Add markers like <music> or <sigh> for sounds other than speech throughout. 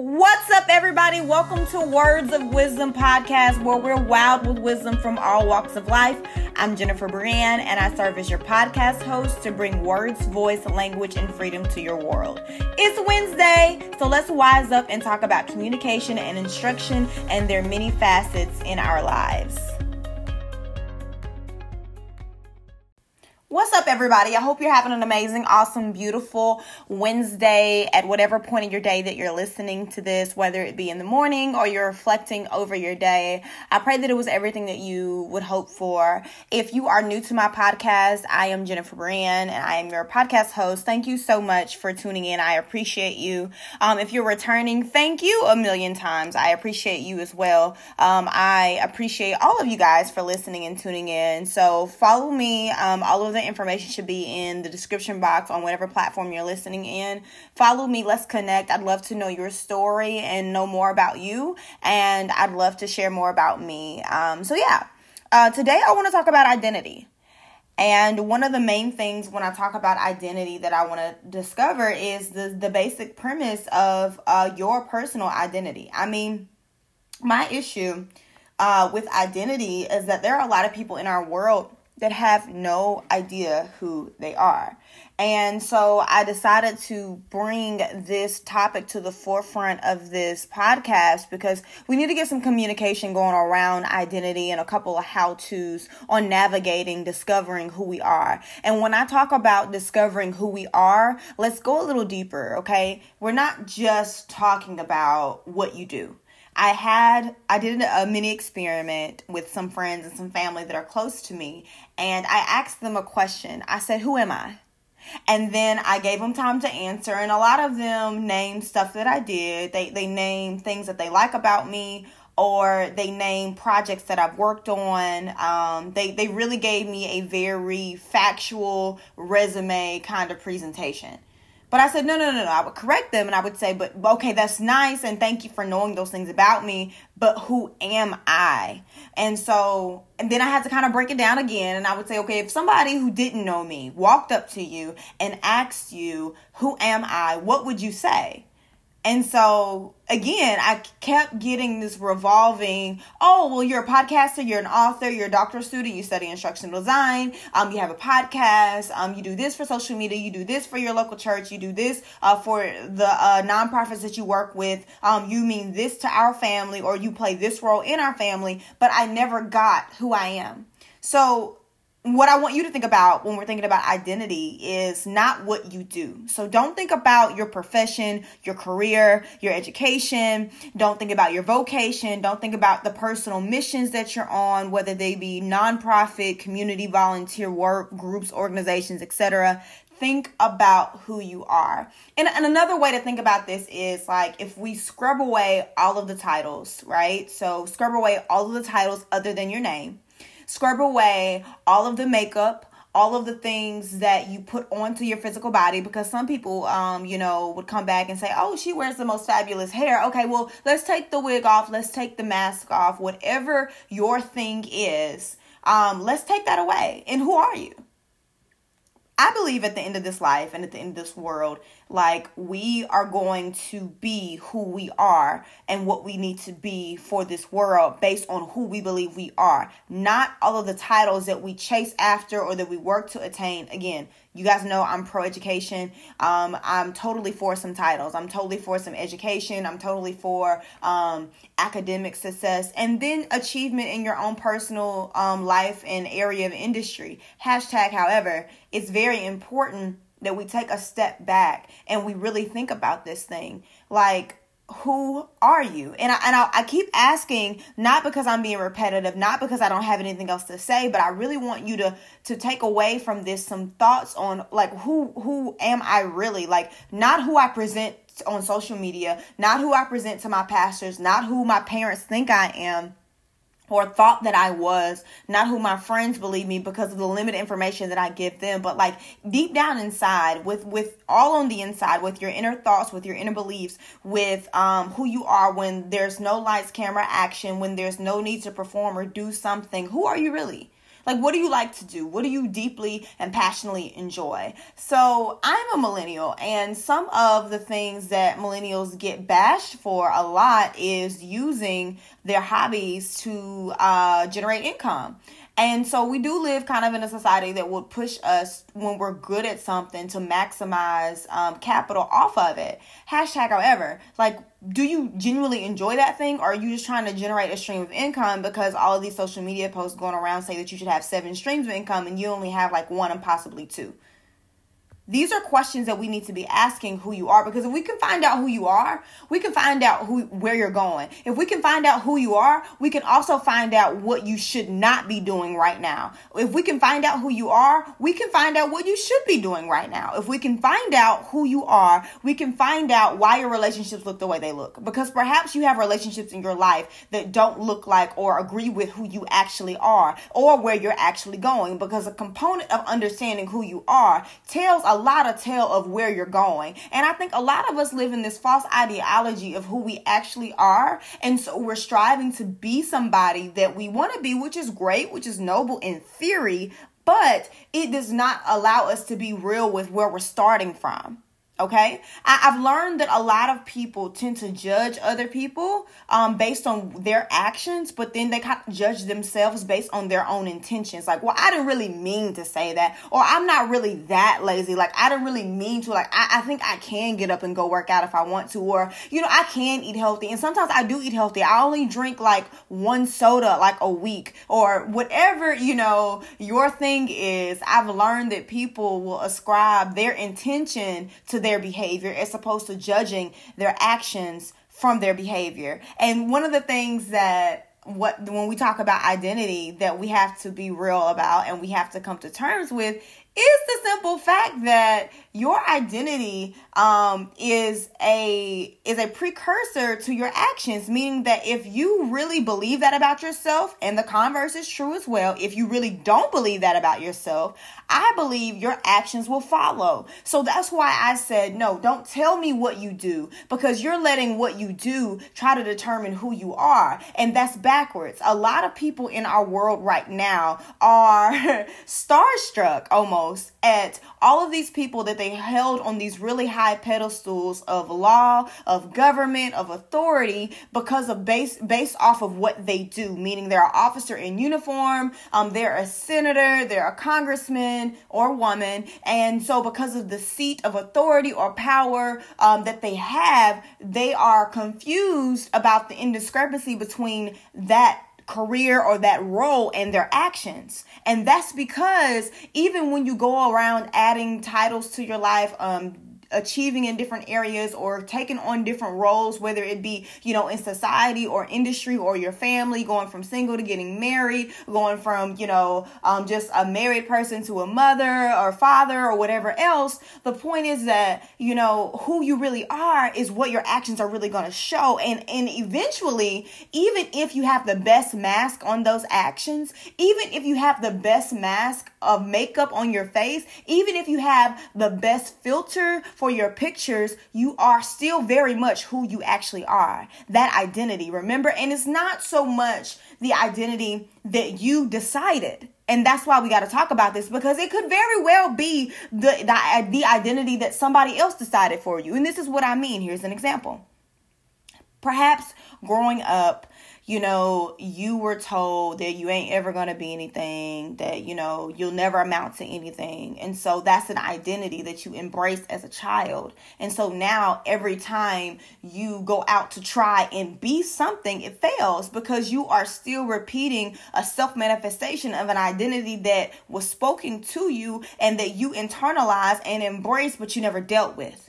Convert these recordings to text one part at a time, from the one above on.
What's up, everybody? Welcome to Words of Wisdom podcast, where we're wild with wisdom from all walks of life. I'm Jennifer Brienne, and I serve as your podcast host to bring words, voice, language, and freedom to your world. It's Wednesday, so let's wise up and talk about communication and instruction and their many facets in our lives. What's up, everybody? I hope you're having an amazing, awesome, beautiful Wednesday at whatever point in your day that you're listening to this, whether it be in the morning or you're reflecting over your day. I pray that it was everything that you would hope for. If you are new to my podcast, I am Jennifer Brienne and I am your podcast host. Thank you so much for tuning in. I appreciate you. Um, if you're returning, thank you a million times. I appreciate you as well. Um, I appreciate all of you guys for listening and tuning in. So follow me. Um, all of information should be in the description box on whatever platform you're listening in. Follow me. Let's connect. I'd love to know your story and know more about you. And I'd love to share more about me. Um, so, yeah, uh, today I want to talk about identity. And one of the main things when I talk about identity that I want to discover is the, the basic premise of uh, your personal identity. I mean, my issue uh, with identity is that there are a lot of people in our world that have no idea who they are. And so I decided to bring this topic to the forefront of this podcast because we need to get some communication going around identity and a couple of how to's on navigating, discovering who we are. And when I talk about discovering who we are, let's go a little deeper, okay? We're not just talking about what you do. I had I did a mini experiment with some friends and some family that are close to me and I asked them a question. I said, "Who am I?" And then I gave them time to answer and a lot of them named stuff that I did. They they named things that they like about me or they name projects that I've worked on. Um, they they really gave me a very factual resume kind of presentation. But I said, no, no, no, no. I would correct them and I would say, but okay, that's nice and thank you for knowing those things about me. But who am I? And so, and then I had to kind of break it down again. And I would say, okay, if somebody who didn't know me walked up to you and asked you, who am I? What would you say? And so again, I kept getting this revolving, oh, well, you're a podcaster, you're an author, you're a doctoral student, you study instructional design, um, you have a podcast, um, you do this for social media, you do this for your local church, you do this uh, for the uh, nonprofits that you work with, um, you mean this to our family, or you play this role in our family, but I never got who I am. So what I want you to think about when we're thinking about identity is not what you do. So don't think about your profession, your career, your education. Don't think about your vocation. Don't think about the personal missions that you're on, whether they be nonprofit, community volunteer work, groups, organizations, etc. Think about who you are. And, and another way to think about this is like if we scrub away all of the titles, right? So scrub away all of the titles other than your name scrub away all of the makeup all of the things that you put onto your physical body because some people um you know would come back and say oh she wears the most fabulous hair. Okay well let's take the wig off let's take the mask off whatever your thing is um let's take that away. And who are you I believe at the end of this life and at the end of this world, like we are going to be who we are and what we need to be for this world based on who we believe we are, not all of the titles that we chase after or that we work to attain. Again, you guys know I'm pro education. Um, I'm totally for some titles. I'm totally for some education. I'm totally for um, academic success and then achievement in your own personal um, life and area of industry. Hashtag, however, it's very important that we take a step back and we really think about this thing. Like, who are you? And I and I, I, keep asking, not because I'm being repetitive, not because I don't have anything else to say, but I really want you to to take away from this some thoughts on like who who am I really? Like not who I present on social media, not who I present to my pastors, not who my parents think I am, or thought that I was, not who my friends believe me because of the limited information that I give them, but like deep down inside, with with all on the inside, with your inner thoughts, with your inner beliefs, with um who you are when there's no lights, camera, action, when there's no need to perform or do something. Who are you really? Like, what do you like to do? What do you deeply and passionately enjoy? So, I'm a millennial, and some of the things that millennials get bashed for a lot is using their hobbies to uh, generate income. And so we do live kind of in a society that would push us when we're good at something to maximize um, capital off of it. Hashtag, however, like, do you genuinely enjoy that thing or are you just trying to generate a stream of income because all of these social media posts going around say that you should have seven streams of income and you only have like one and possibly two? These are questions that we need to be asking who you are because if we can find out who you are we can find out who where you're going. If we can find out who you are we can also find out what you should not be doing right now. If we can find out who you are we can find out what you should be doing right now. If we can find out who you are we can find out why your relationships look the way they look. Because perhaps you have relationships in your life that don't look like or agree with who you actually are or where you're actually going. Because a component of understanding who you are tells a lot of tell of where you're going. And I think a lot of us live in this false ideology of who we actually are. And so we're striving to be somebody that we want to be, which is great, which is noble in theory, but it does not allow us to be real with where we're starting from. Okay, I, have learned that a lot of people tend to judge other people um, based on their actions, but then they kind of judge themselves based on their own intentions. Like, well, I didn't really mean to say that, or I'm not really that lazy. Like, I didn't really mean to. Like, I, I think I can get up and go work out if I want to, or you know, I can eat healthy. And sometimes I do eat healthy. I only drink like one soda like a week, or whatever you know your thing is. I've learned that people will ascribe their intention to their their behavior as opposed to judging their actions from their behavior. And one of the things that what when we talk about identity that we have to be real about and we have to come to terms with is the simple fact that your identity um, is a is a precursor to your actions meaning that if you really believe that about yourself and the converse is true as well if you really don't believe that about yourself i believe your actions will follow. So that's why i said no don't tell me what you do because you're letting what you do try to determine who you are and that's backwards. A lot of people in our world right now are <laughs> starstruck almost at all of these people that they held on these really high pedestals of law, of government, of authority because of base based off of what they do, meaning they're an officer in uniform, um, they're a senator, they're a congressman or woman, and so because of the seat of authority or power um, that they have, they are confused about the indiscrepancy between that career or that role and their actions. And that's because even when you go around adding titles to your life, um, achieving in different areas or taking on different roles, whether it be, you know, in society or industry or your family, going from single to getting married, going from, you know, um, just a married person to a mother or father or whatever else. The point is that, you know, who you really are is what your actions are really going to show. And, and eventually, even if you have the best mask on those actions, even if you have the best mask of makeup on your face, even if you have the best filter for your pictures, you are still very much who you actually are. That identity, remember? And it's not so much the identity that you decided. And that's why we got to talk about this because it could very well be the, the, the identity that somebody else decided for you. And this is what I mean. Here's an example. Perhaps growing up, you know, you were told that you ain't ever going to be anything, that, you know, you'll never amount to anything. And so that's an identity that you embrace as a child. And so now every time you go out to try and be something, it fails because you are still repeating a self manifestation of an identity that was spoken to you and that you internalize and embrace, but you never dealt with.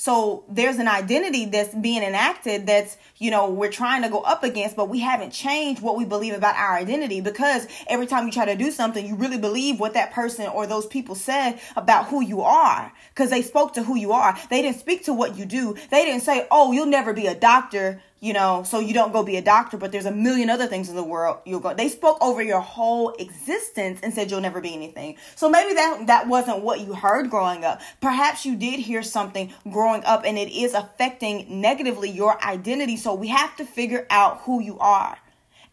So there's an identity that's being enacted that's, you know, we're trying to go up against, but we haven't changed what we believe about our identity because every time you try to do something, you really believe what that person or those people said about who you are because they spoke to who you are. They didn't speak to what you do. They didn't say, oh, you'll never be a doctor you know, so you don't go be a doctor, but there's a million other things in the world you'll go. They spoke over your whole existence and said you'll never be anything. So maybe that that wasn't what you heard growing up. Perhaps you did hear something growing up and it is affecting negatively your identity. So we have to figure out who you are.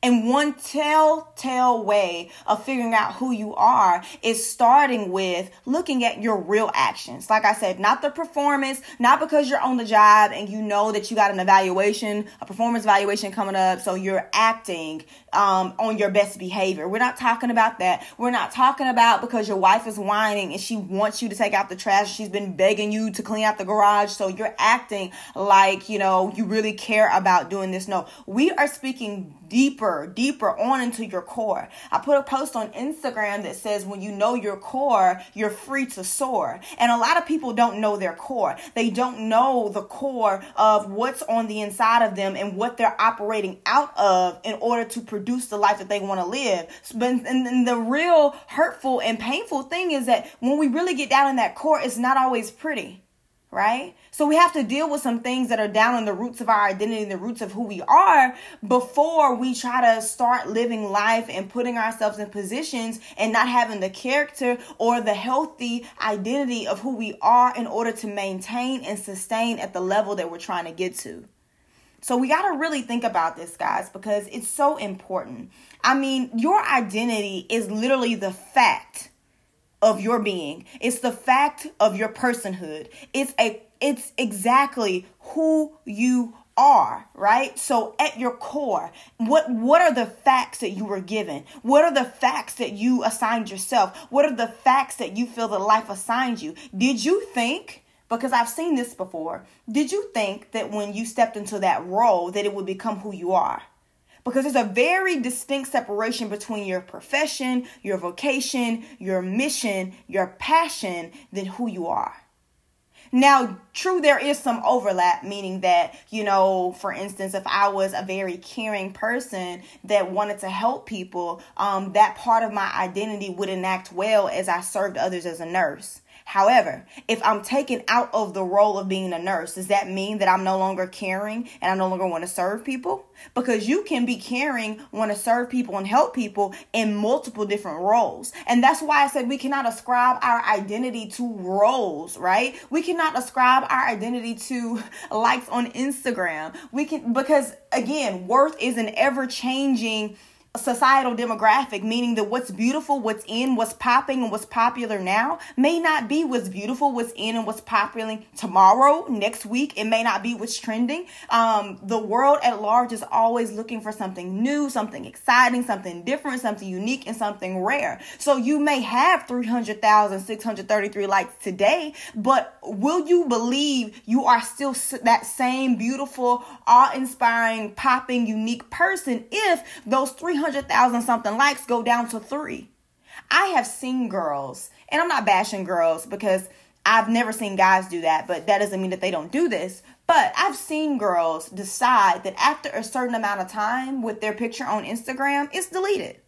And one telltale way of figuring out who you are is starting with looking at your real actions. Like I said, not the performance, not because you're on the job and you know that you got an evaluation, a performance evaluation coming up, so you're acting um, on your best behavior. We're not talking about that. We're not talking about because your wife is whining and she wants you to take out the trash. She's been begging you to clean out the garage, so you're acting like, you know, you really care about doing this. No, we are speaking deeper, deeper on into your core. I put a post on Instagram that says when you know your core, you're free to soar. And a lot of people don't know their core. They don't know the core of what's on the inside of them and what they're operating out of in order to produce the life that they want to live. But and the real hurtful and painful thing is that when we really get down in that core, it's not always pretty right? So we have to deal with some things that are down in the roots of our identity, the roots of who we are, before we try to start living life and putting ourselves in positions and not having the character or the healthy identity of who we are in order to maintain and sustain at the level that we're trying to get to. So we got to really think about this, guys, because it's so important. I mean, your identity is literally the fact of your being. It's the fact of your personhood. It's a it's exactly who you are, right? So at your core, what what are the facts that you were given? What are the facts that you assigned yourself? What are the facts that you feel that life assigned you? Did you think because I've seen this before. Did you think that when you stepped into that role that it would become who you are? Because there's a very distinct separation between your profession, your vocation, your mission, your passion than who you are. Now, true, there is some overlap, meaning that, you know, for instance, if I was a very caring person that wanted to help people, um, that part of my identity would enact well as I served others as a nurse. However, if I'm taken out of the role of being a nurse, does that mean that I'm no longer caring and I no longer want to serve people? Because you can be caring, want to serve people, and help people in multiple different roles. And that's why I said we cannot ascribe our identity to roles, right? We cannot ascribe our identity to likes on Instagram. We can, because again, worth is an ever changing societal demographic, meaning that what's beautiful, what's in, what's popping, and what's popular now may not be what's beautiful, what's in, and what's popular tomorrow, next week. It may not be what's trending. Um, the world at large is always looking for something new, something exciting, something different, something unique, and something rare. So you may have 300,633 likes today, but will you believe you are still that same beautiful, awe inspiring, popping, unique person if those 300 300,000 something likes go down to three. I have seen girls, and I'm not bashing girls because I've never seen guys do that, but that doesn't mean that they don't do this. But I've seen girls decide that after a certain amount of time with their picture on Instagram, it's deleted.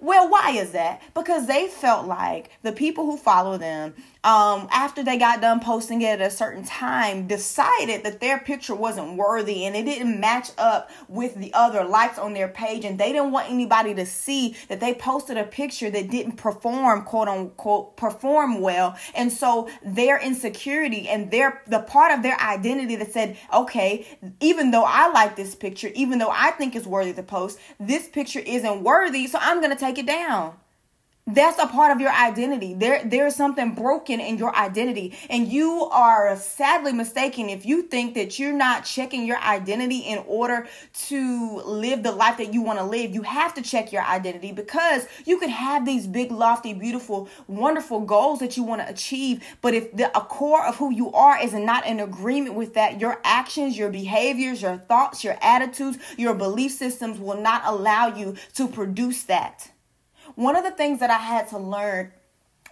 Well, why is that? Because they felt like the people who follow them, um, after they got done posting it at a certain time, decided that their picture wasn't worthy and it didn't match up with the other likes on their page, and they didn't want anybody to see that they posted a picture that didn't perform, quote unquote, perform well. And so their insecurity and their the part of their identity that said, okay, even though I like this picture, even though I think it's worthy to post, this picture isn't worthy, so I'm gonna take take it down. That's a part of your identity. There, there's something broken in your identity, and you are sadly mistaken if you think that you're not checking your identity in order to live the life that you want to live. You have to check your identity because you could have these big, lofty, beautiful, wonderful goals that you want to achieve, but if the core of who you are is not in agreement with that, your actions, your behaviors, your thoughts, your attitudes, your belief systems will not allow you to produce that. One of the things that I had to learn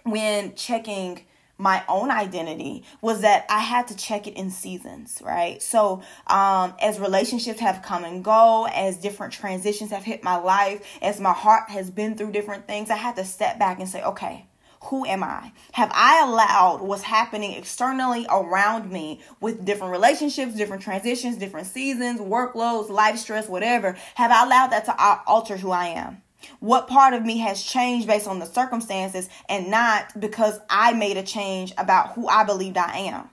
when checking my own identity was that I had to check it in seasons, right? So, um, as relationships have come and go, as different transitions have hit my life, as my heart has been through different things, I had to step back and say, okay, who am I? Have I allowed what's happening externally around me with different relationships, different transitions, different seasons, workloads, life stress, whatever? Have I allowed that to alter who I am? What part of me has changed based on the circumstances and not because I made a change about who I believed I am?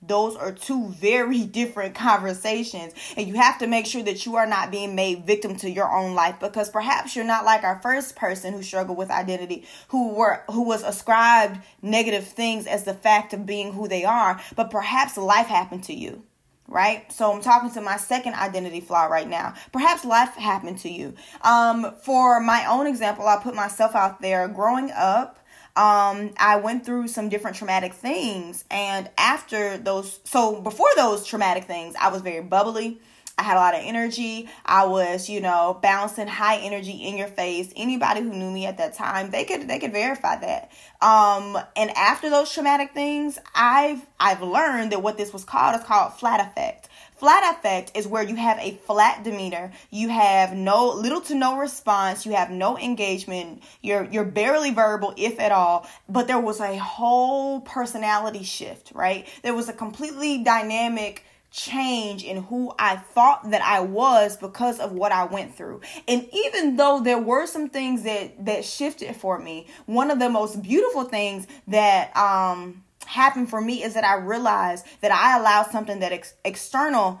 Those are two very <laughs> different conversations. And you have to make sure that you are not being made victim to your own life because perhaps you're not like our first person who struggled with identity, who were who was ascribed negative things as the fact of being who they are, but perhaps life happened to you right? So I'm talking to my second identity flaw right now. Perhaps life happened to you. Um, for my own example, I'll put myself out there. Growing up, um, I went through some different traumatic things. And after those, so before those traumatic things, I was very bubbly. I had a lot of energy. I was, you know, bouncing high energy in your face. Anybody who knew me at that time, they could they could verify that. Um, and after those traumatic things, I've I've learned that what this was called is called flat affect. Flat affect is where you have a flat demeanor. You have no little to no response. You have no engagement. You're you're barely verbal, if at all. But there was a whole personality shift, right? There was a completely dynamic change in who I thought that I was because of what I went through. And even though there were some things that that shifted for me, one of the most beautiful things that um happened for me is that I realized that I allowed something that ex- external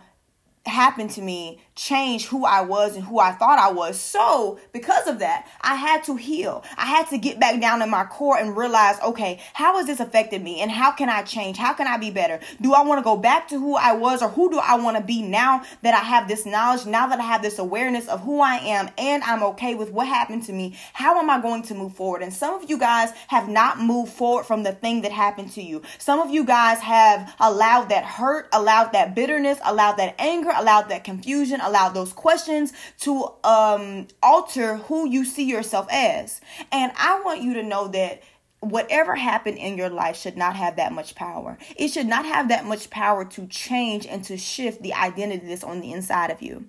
happened to me change who I was and who I thought I was. So, because of that, I had to heal. I had to get back down in my core and realize, okay, how has this affected me and how can I change? How can I be better? Do I want to go back to who I was or who do I want to be now that I have this knowledge, now that I have this awareness of who I am and I'm okay with what happened to me? How am I going to move forward? And some of you guys have not moved forward from the thing that happened to you. Some of you guys have allowed that hurt, allowed that bitterness, allowed that anger, allowed that confusion, allowed those questions to um, alter who you see yourself as. And I want you to know that whatever happened in your life should not have that much power. It should not have that much power to change and to shift the identity that's on the inside of you.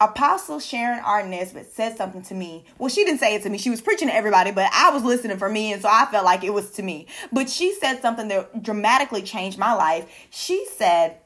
Apostle Sharon R. Nesbitt said something to me. Well, she didn't say it to me. She was preaching to everybody, but I was listening for me, and so I felt like it was to me. But she said something that dramatically changed my life. She said,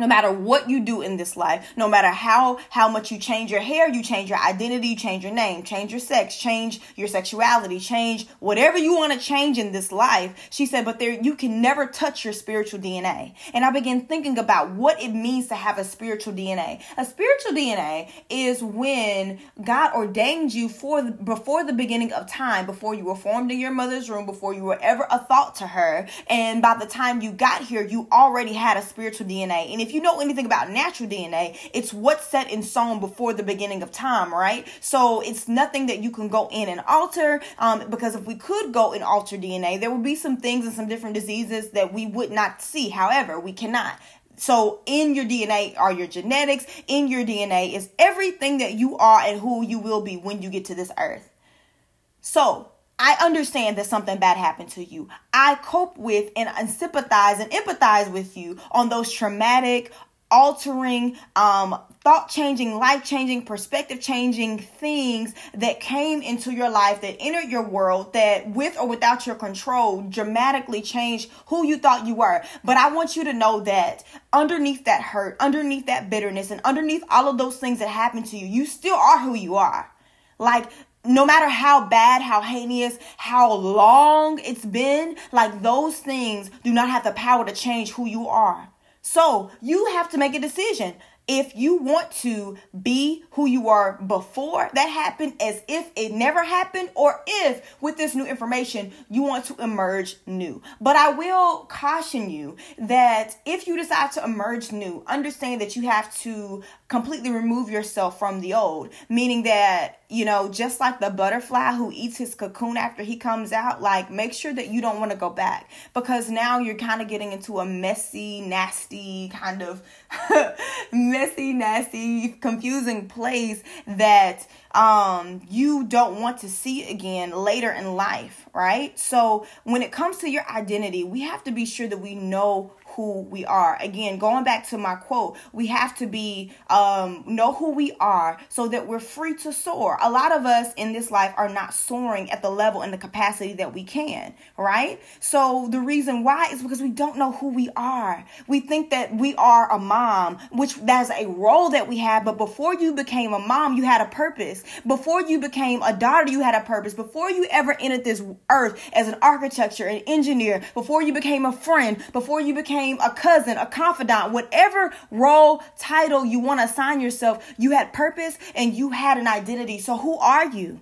no matter what you do in this life no matter how how much you change your hair you change your identity you change your name change your sex change your sexuality change whatever you want to change in this life. She said but there you can never touch your spiritual dna and i began thinking about what it means to have a spiritual dna a. Spiritual dna is when god ordained you for the, before the beginning of time before you were formed in your mother's room before you were ever a thought to her. And by the time you got here you already had a spiritual dna and if if you know anything about natural DNA, it's what's set in stone before the beginning of time, right? So it's nothing that you can go in and alter. Um, because if we could go and alter DNA, there would be some things and some different diseases that we would not see. However, we cannot. So in your DNA are your genetics. In your DNA is everything that you are and who you will be when you get to this earth. So I understand that something bad happened to you. I cope with and, and sympathize and empathize with you on those traumatic, altering, um, thought changing, life changing, perspective changing things that came into your life, that entered your world, that with or without your control dramatically changed who you thought you were. But I want you to know that underneath that hurt, underneath that bitterness, and underneath all of those things that happened to you, you still are who you are. Like no matter how bad, how heinous, how long it's been, like those things do not have the power to change who you are. So you have to make a decision if you want to be who you are before that happened as if it never happened or if with this new information you want to emerge new but i will caution you that if you decide to emerge new understand that you have to completely remove yourself from the old meaning that you know, just like the butterfly who eats his cocoon after he comes out, like make sure that you don't want to go back because now you're kind of getting into a messy, nasty, kind of <laughs> messy, nasty, confusing place that um you don't want to see again later in life, right? So, when it comes to your identity, we have to be sure that we know who we are. Again, going back to my quote, we have to be um, know who we are so that we're free to soar. A lot of us in this life are not soaring at the level and the capacity that we can, right? So the reason why is because we don't know who we are. We think that we are a mom, which that's a role that we have, but before you became a mom, you had a purpose. Before you became a daughter, you had a purpose. Before you ever entered this earth as an architecture, an engineer, before you became a friend, before you became became a cousin, a confidant, whatever role, title you want to assign yourself, you had purpose and you had an identity. So who are you?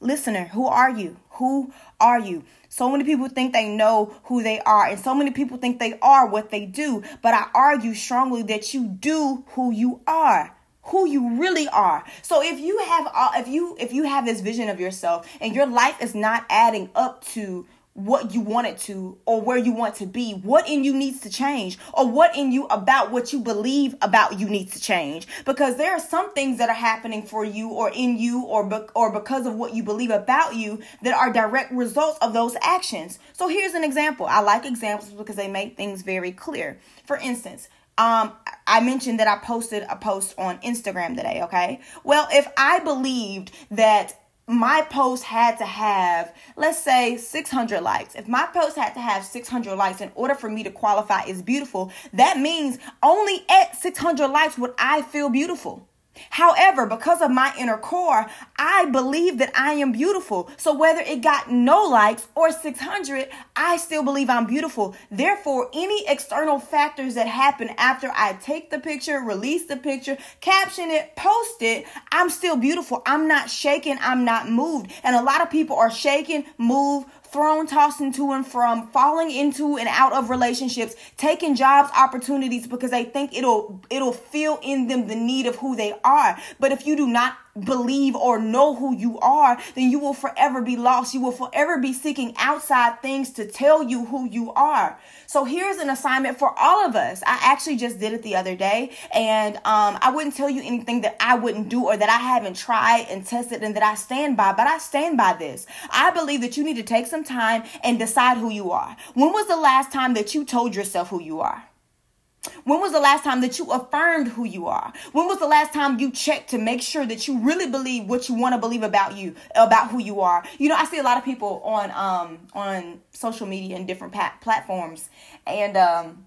Listener, who are you? Who are you? So many people think they know who they are, and so many people think they are what they do. But I argue strongly that you do who you are who you really are. So if you have if you if you have this vision of yourself and your life is not adding up to what you want it to or where you want to be. What in you needs to change or what in you about what you believe about you needs to change. Because there are some things that are happening for you or in you or be- or because of what you believe about you that are direct results of those actions. So here's an example. I like examples because they make things very clear. For instance um, I mentioned that I posted a post on Instagram today, okay? Well, if I believed that my post had to have, let's say, 600 likes. If my post had to have 600 likes in order for me to qualify as beautiful, that means only at 600 likes would I feel beautiful. However, because of my inner core, I believe that I am beautiful. So whether it got no likes or 600, I still believe I'm beautiful. Therefore, any external factors that happen after I take the picture, release the picture, caption it, post it, I'm still beautiful. I'm not shaken. I'm not moved. And a lot of people are shaken, moved, thrown, tossing to and from, falling into and out of relationships, taking jobs opportunities because they think it'll it'll fill in them the need of who they are. But if you do not believe or know who you are, then you will forever be lost. You will forever be seeking outside things to tell you who you are. So here's an assignment for all of us. I actually just did it the other day, and um, I wouldn't tell you anything that I wouldn't do or that I haven't tried and tested and that I stand by, but I stand by this. I believe that you need to take some time and decide who you are. When was the last time that you told yourself who you are? When was the last time that you affirmed who you are? When was the last time you checked to make sure that you really believe what you want to believe about you, about who you are? You know, I see a lot of people on um on social media and different pat- platforms, and um,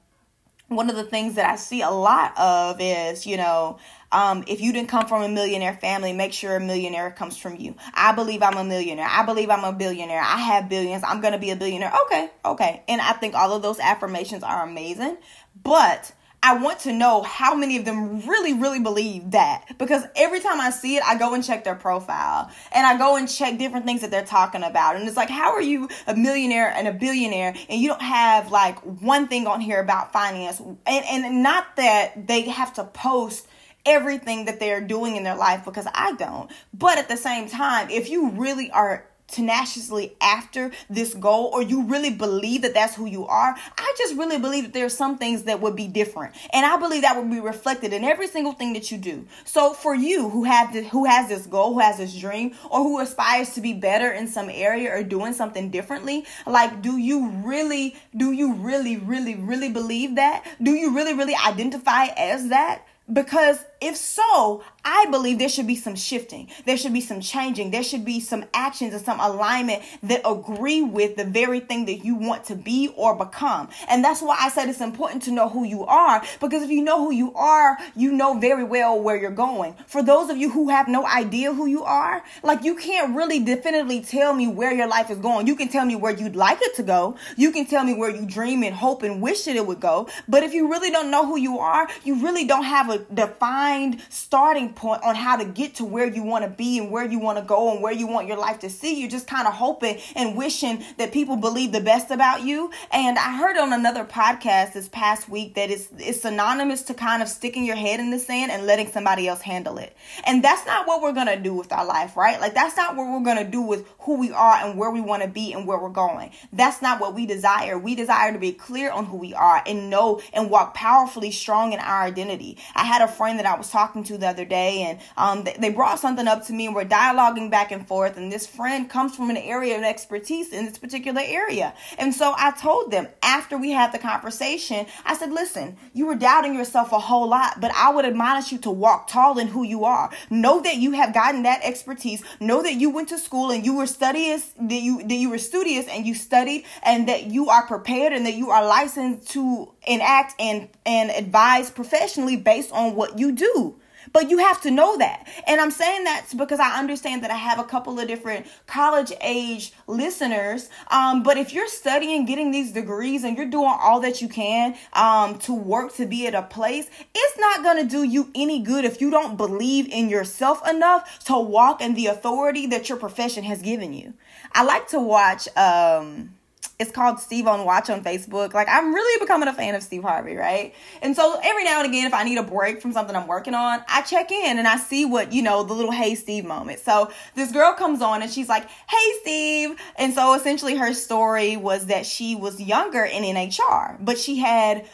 one of the things that I see a lot of is, you know, um, if you didn't come from a millionaire family, make sure a millionaire comes from you. I believe I'm a millionaire. I believe I'm a billionaire. I have billions. I'm going to be a billionaire. Okay, okay. And I think all of those affirmations are amazing. But I want to know how many of them really, really believe that. Because every time I see it, I go and check their profile and I go and check different things that they're talking about. And it's like, how are you a millionaire and a billionaire and you don't have like one thing on here about finance? And, and not that they have to post everything that they're doing in their life because I don't. But at the same time, if you really are tenaciously after this goal or you really believe that that's who you are i just really believe that there's some things that would be different. And i believe that would be reflected in every single thing that you do. So for you who have this, who has this goal who has this dream or who aspires to be better in some area or doing something differently like do you really do you really really really believe that? Do you really really identify as that? Because if so, I believe there should be some shifting. There should be some changing. There should be some actions and some alignment that agree with the very thing that you want to be or become. And that's why I said it's important to know who you are because if you know who you are, you know very well where you're going. For those of you who have no idea who you are, like you can't really definitively tell me where your life is going. You can tell me where you'd like it to go. You can tell me where you dream and hope and wish that it would go. But if you really don't know who you are, you really don't have a defined starting point on how to get to where you want to be and where you want to go and where you want your life to see. You're just kind of hoping and wishing that people believe the best about you. And I heard on another podcast this past week that it's, it's synonymous to kind of sticking your head in the sand and letting somebody else handle it. And that's not what we're going to do with our life, right? Like that's not what we're going to do with who we are and where we want to be and where we're going. That's not what we desire. We desire to be clear on who we are and know and walk powerfully strong in our identity. I had a friend that I was talking to the other day, and um, they, they brought something up to me, and we're dialoguing back and forth. And this friend comes from an area of expertise in this particular area, and so I told them after we had the conversation, I said, "Listen, you were doubting yourself a whole lot, but I would admonish you to walk tall in who you are. Know that you have gotten that expertise. Know that you went to school and you were studious, that you that you were studious and you studied, and that you are prepared and that you are licensed to enact and and advise professionally based on what you do. But you have to know that. And I'm saying that because I understand that I have a couple of different college age listeners. Um, but if you're studying, getting these degrees, and you're doing all that you can um, to work to be at a place, it's not going to do you any good if you don't believe in yourself enough to walk in the authority that your profession has given you. I like to watch. Um, it's called Steve on Watch on Facebook. Like I'm really becoming a fan of Steve Harvey, right? And so every now and again, if I need a break from something I'm working on, I check in and I see what, you know, the little hey Steve moment. So this girl comes on and she's like, Hey Steve. And so essentially her story was that she was younger in NHR, but she had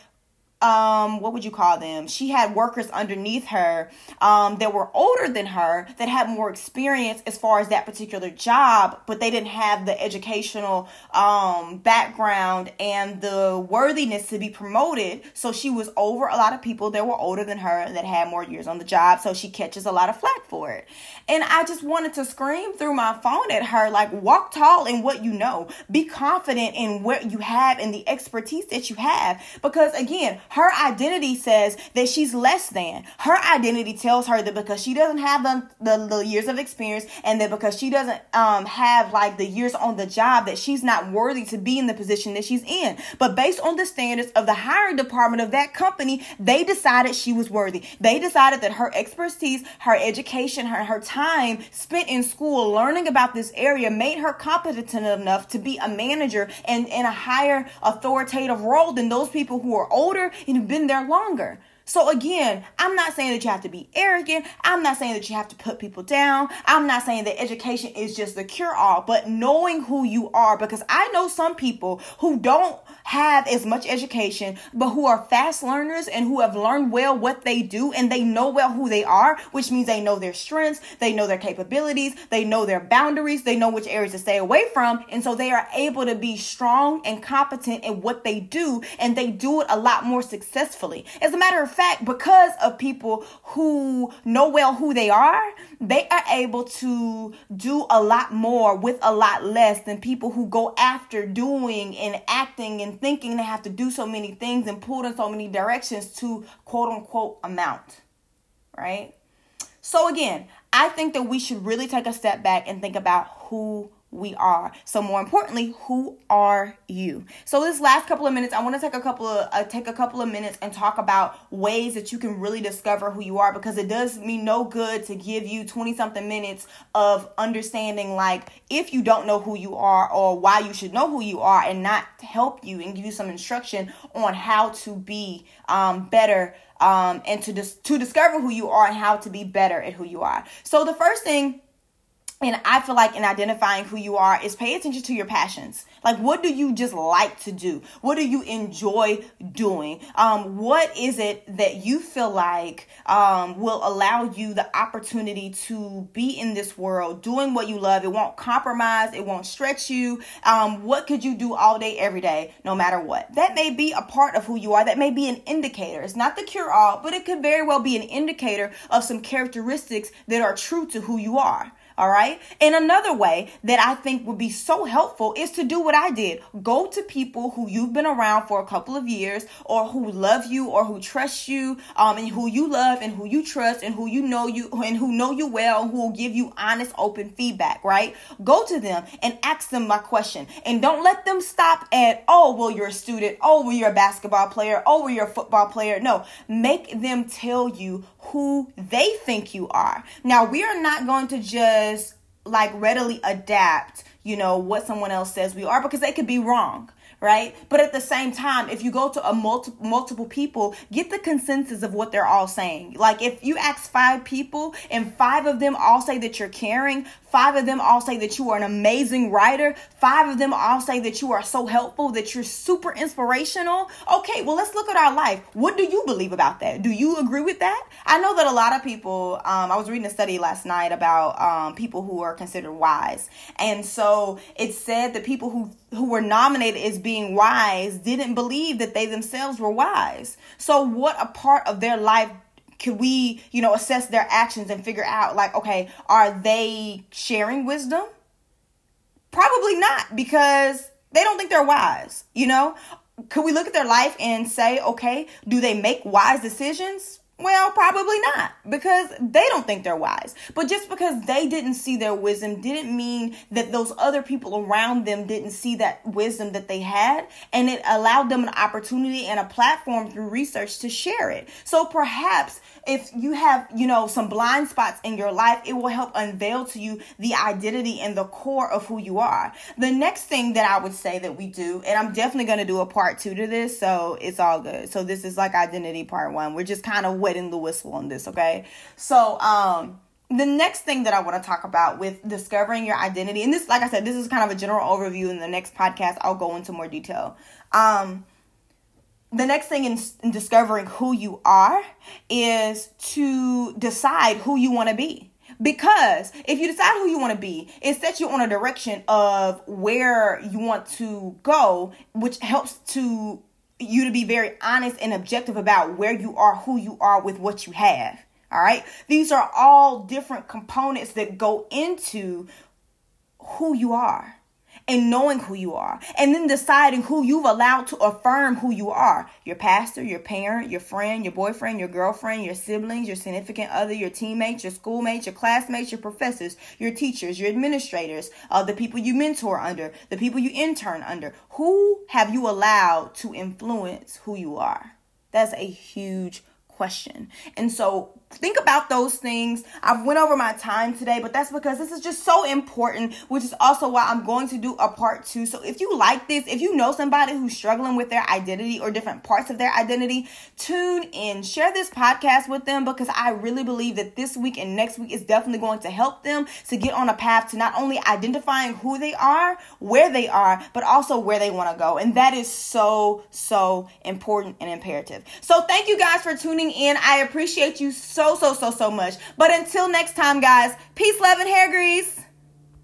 um what would you call them? She had workers underneath her um that were older than her that had more experience as far as that particular job but they didn't have the educational um background and the worthiness to be promoted. So she was over a lot of people that were older than her that had more years on the job. So she catches a lot of flack for it. And i just wanted to scream through my phone at her like walk tall in what you know. Be confident in what you have and the expertise that you have. Because again her identity says that she's less than. Her identity tells her that because she doesn't have the, the, the years of experience and that because she doesn't um, have like the years on the job that she's not worthy to be in the position that she's in. But based on the standards of the hiring department of that company, they decided she was worthy. They decided that her expertise, her education, her, her time spent in school learning about this area made her competent enough to be a manager and in a higher authoritative role than those people who are older and you've been there longer. So again, I'm not saying that you have to be arrogant. I'm not saying that you have to put people down. I'm not saying that education is just the cure all, but knowing who you are because I know some people who don't have as much education, but who are fast learners and who have learned well what they do and they know well who they are, which means they know their strengths, they know their capabilities, they know their boundaries, they know which areas to stay away from. And so they are able to be strong and competent in what they do and they do it a lot more successfully. As a matter of fact, because of people who know well who they are, they are able to do a lot more with a lot less than people who go after doing and acting and thinking they have to do so many things and pulled in so many directions to quote unquote amount. Right? So, again, I think that we should really take a step back and think about who we are. So more importantly, who are you? So this last couple of minutes, I want to take a couple of uh, take a couple of minutes and talk about ways that you can really discover who you are because it does me no good to give you 20 something minutes of understanding like if you don't know who you are or why you should know who you are and not help you and give you some instruction on how to be um, better um, and to dis- to discover who you are and how to be better at who you are. So the first thing and I feel like in identifying who you are is pay attention to your passions. Like, what do you just like to do? What do you enjoy doing? Um, what is it that you feel like um, will allow you the opportunity to be in this world doing what you love? It won't compromise, it won't stretch you. Um, what could you do all day, every day, no matter what? That may be a part of who you are. That may be an indicator. It's not the cure all, but it could very well be an indicator of some characteristics that are true to who you are. All right. And another way that I think would be so helpful is to do what I did go to people who you've been around for a couple of years or who love you or who trust you um, and who you love and who you trust and who you know you and who know you well who will give you honest, open feedback. Right. Go to them and ask them my question and don't let them stop at, oh, well, you're a student. Oh, well, you're a basketball player. Oh, well, you're a football player. No, make them tell you who they think you are. Now, we are not going to just like readily adapt, you know, what someone else says we are because they could be wrong right? But at the same time, if you go to a multi- multiple people, get the consensus of what they're all saying. Like if you ask five people and five of them all say that you're caring, Five of them all say that you are an amazing writer. Five of them all say that you are so helpful, that you're super inspirational. Okay, well, let's look at our life. What do you believe about that? Do you agree with that? I know that a lot of people, um, I was reading a study last night about um, people who are considered wise. And so it said the people who, who were nominated being wise didn't believe that they themselves were wise. So, what a part of their life could we, you know, assess their actions and figure out like, okay, are they sharing wisdom? Probably not because they don't think they're wise, you know? Could we look at their life and say, okay, do they make wise decisions? Well, probably not because they don't think they're wise. But just because they didn't see their wisdom didn't mean that those other people around them didn't see that wisdom that they had. And it allowed them an opportunity and a platform through research to share it. So perhaps if you have, you know, some blind spots in your life, it will help unveil to you the identity and the core of who you are. The next thing that I would say that we do, and I'm definitely going to do a part two to this, so it's all good. So this is like identity part one. We're just kind of wetting the whistle on this, okay? So, um, the next thing that I want to talk about with discovering your identity, and this, like I said, this is kind of a general overview. In the next podcast, I'll go into more detail. Um, the next thing in, in discovering who you are is to decide who you want to be. Because if you decide who you want to be, it sets you on a direction of where you want to go, which helps to you to be very honest and objective about where you are, who you are with what you have. All right. These are all different components that go into who you are and knowing who you are and then deciding who you've allowed to affirm who you are. Your pastor your parent your friend your boyfriend your girlfriend your siblings your significant other your teammates your schoolmates your classmates your professors your teachers your administrators uh, the people you mentor under the people you intern under. Who have you allowed to influence who you are? That's a huge question. And so think about those things. I've went over my time today, but that's because this is just so important, which is also why I'm going to do a part two. So if you like this, if you know somebody who's struggling with their identity or different parts of their identity, tune in, share this podcast with them because I really believe that this week and next week is definitely going to help them to get on a path to not only identifying who they are, where they are, but also where they want to go. And that is so, so important and imperative. So thank you guys for tuning in. I appreciate you so so, so, so, so much. But until next time, guys, peace, love, and hair grease.